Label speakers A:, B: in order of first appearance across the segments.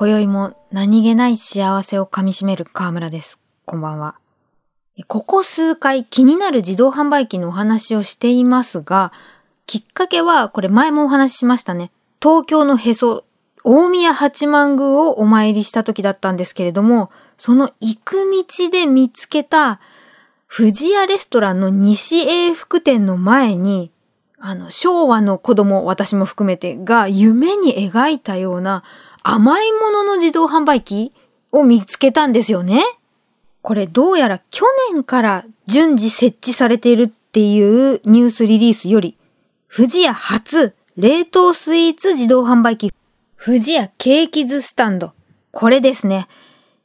A: 今宵も何気ない幸せを噛み締める河村です。こんばんは。ここ数回気になる自動販売機のお話をしていますが、きっかけは、これ前もお話ししましたね。東京のへそ、大宮八幡宮をお参りした時だったんですけれども、その行く道で見つけた、富士屋レストランの西英福店の前に、あの、昭和の子供、私も含めてが夢に描いたような甘いものの自動販売機を見つけたんですよね。これどうやら去年から順次設置されているっていうニュースリリースより、富士屋初冷凍スイーツ自動販売機、富士屋ケーキズスタンド。これですね。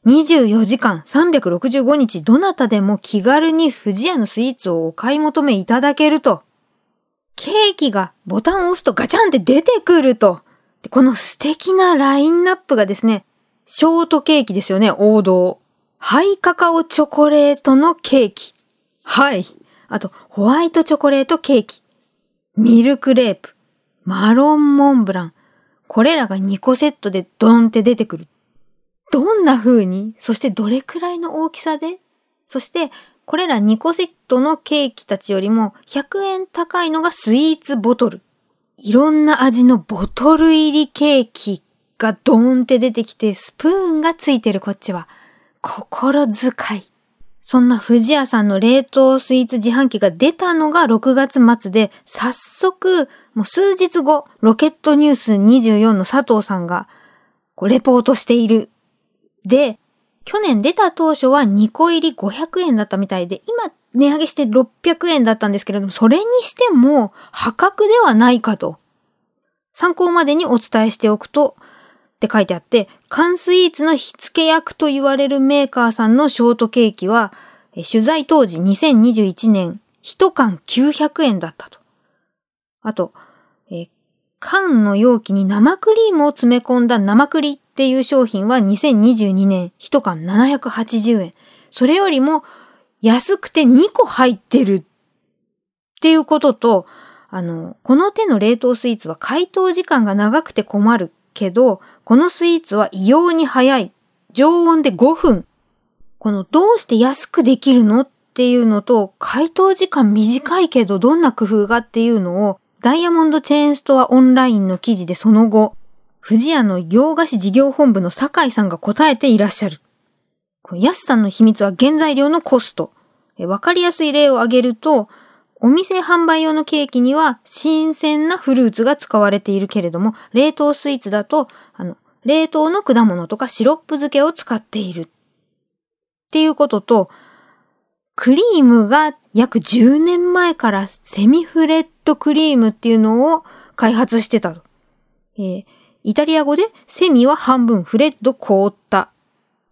A: 24時間365日どなたでも気軽に富士屋のスイーツをお買い求めいただけると。ケーキがボタンを押すとガチャンって出てくると。この素敵なラインナップがですね、ショートケーキですよね、王道。ハイカカオチョコレートのケーキ。はい。あと、ホワイトチョコレートケーキ。ミルクレープ。マロンモンブラン。これらが2個セットでドンって出てくる。どんな風に？そしてどれくらいの大きさで？そして、これら2個セットのケーキたちよりも100円高いのがスイーツボトル。いろんな味のボトル入りケーキがドーンって出てきて、スプーンがついてるこっちは。心遣い。そんな富士屋さんの冷凍スイーツ自販機が出たのが6月末で、早速、もう数日後、ロケットニュース24の佐藤さんが、こう、レポートしている。で、去年出た当初は2個入り500円だったみたいで、今値上げして600円だったんですけれども、それにしても破格ではないかと。参考までにお伝えしておくと、って書いてあって、缶スイーツの火付け役と言われるメーカーさんのショートケーキは、取材当時2021年、1缶900円だったと。あと、え缶の容器に生クリームを詰め込んだ生クリっていう商品は2022年1缶780円。それよりも安くて2個入ってるっていうことと、あの、この手の冷凍スイーツは解凍時間が長くて困るけど、このスイーツは異様に早い。常温で5分。このどうして安くできるのっていうのと、解凍時間短いけどどんな工夫がっていうのを、ダイヤモンドチェーンストアオンラインの記事でその後、富士屋の洋菓子事業本部の酒井さんが答えていらっしゃる。安さんの秘密は原材料のコスト。わかりやすい例を挙げると、お店販売用のケーキには新鮮なフルーツが使われているけれども、冷凍スイーツだと、あの、冷凍の果物とかシロップ漬けを使っている。っていうことと、クリームが約10年前からセミフレットクリームっていうのを開発してたと。えー、イタリア語でセミは半分フレッド凍った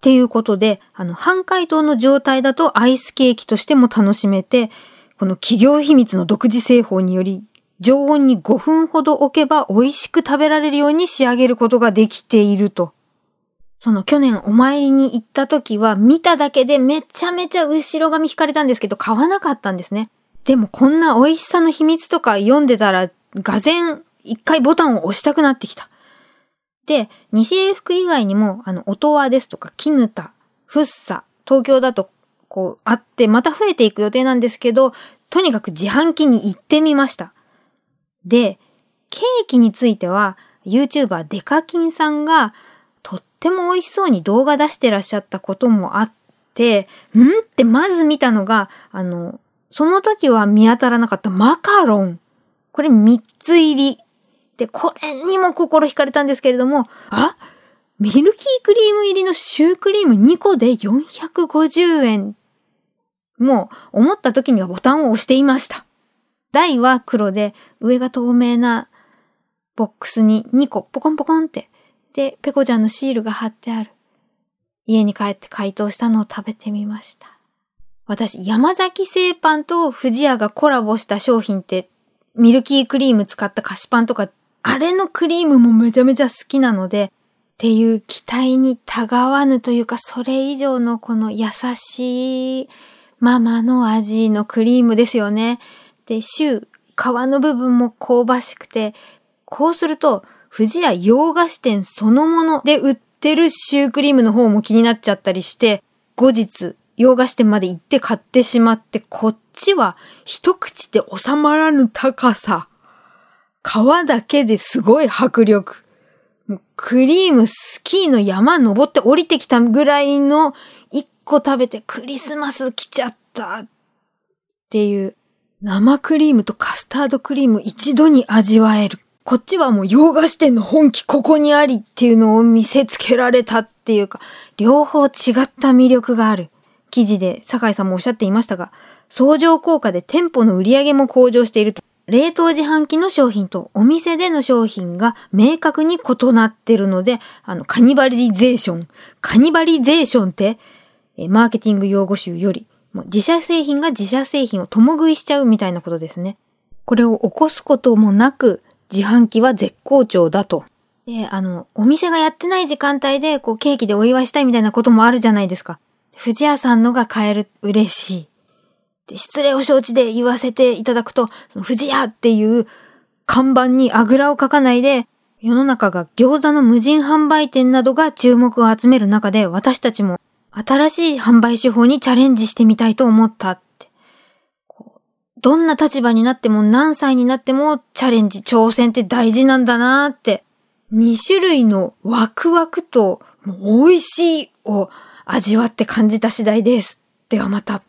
A: っていうことで、あの、半解凍の状態だとアイスケーキとしても楽しめて、この企業秘密の独自製法により、常温に5分ほど置けば美味しく食べられるように仕上げることができていると。その去年お参りに行った時は見ただけでめちゃめちゃ後ろ髪引かれたんですけど買わなかったんですね。でもこんな美味しさの秘密とか読んでたら、がぜ一回ボタンを押したくなってきた。で、西英福以外にも、あの、音羽ですとか、絹田、フッサ、東京だと、こう、あって、また増えていく予定なんですけど、とにかく自販機に行ってみました。で、ケーキについては、YouTuber デカキンさんが、とっても美味しそうに動画出してらっしゃったこともあって、んってまず見たのが、あの、その時は見当たらなかったマカロン。これ3つ入り、これにも心惹かれたんですけれども、あミルキークリーム入りのシュークリーム2個で450円。もう思った時にはボタンを押していました。台は黒で上が透明なボックスに2個ポコンポコンって。で、ペコちゃんのシールが貼ってある。家に帰って解凍したのを食べてみました。私、山崎製パンと富士屋がコラボした商品ってミルキークリーム使った菓子パンとかあれのクリームもめちゃめちゃ好きなので、っていう期待にたがわぬというか、それ以上のこの優しいママの味のクリームですよね。で、シュー、皮の部分も香ばしくて、こうすると、富士屋洋菓子店そのもので売っってるシュークリームの方も気になっちゃったりして、後日、洋菓子店まで行って買ってしまって、こっちは一口で収まらぬ高さ。皮だけですごい迫力。クリームスキーの山登って降りてきたぐらいの一個食べてクリスマス来ちゃったっていう生クリームとカスタードクリーム一度に味わえる。こっちはもう洋菓子店の本気ここにありっていうのを見せつけられたっていうか、両方違った魅力がある。記事で酒井さんもおっしゃっていましたが、相乗効果で店舗の売り上げも向上していると。冷凍自販機の商品とお店での商品が明確に異なってるので、あの、カニバリゼーション。カニバリゼーションって、マーケティング用語集よりも、自社製品が自社製品を共食いしちゃうみたいなことですね。これを起こすこともなく、自販機は絶好調だと。で、あの、お店がやってない時間帯で、こう、ケーキでお祝いしたいみたいなこともあるじゃないですか。藤屋さんのが買える、嬉しい。で、失礼を承知で言わせていただくと、その藤屋っていう看板にあぐらをかかないで、世の中が餃子の無人販売店などが注目を集める中で、私たちも新しい販売手法にチャレンジしてみたいと思ったって。どんな立場になっても何歳になってもチャレンジ、挑戦って大事なんだなって。2種類のワクワクと美味しいを味わって感じた次第です。ではまた。